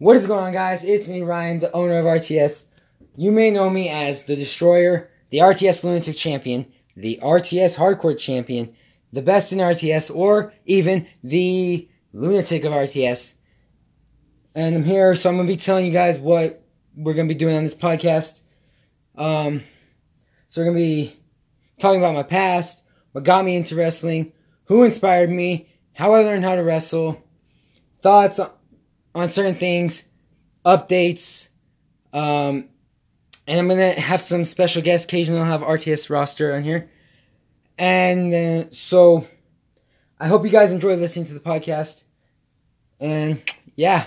What is going on, guys? It's me, Ryan, the owner of RTS. You may know me as the Destroyer, the RTS Lunatic Champion, the RTS Hardcore Champion, the best in RTS, or even the Lunatic of RTS. And I'm here, so I'm going to be telling you guys what we're going to be doing on this podcast. Um, so we're going to be talking about my past, what got me into wrestling, who inspired me, how I learned how to wrestle, thoughts on certain things, updates, um, and I'm gonna have some special guests. Occasionally, I'll have RTS roster on here, and uh, so I hope you guys enjoy listening to the podcast. And yeah,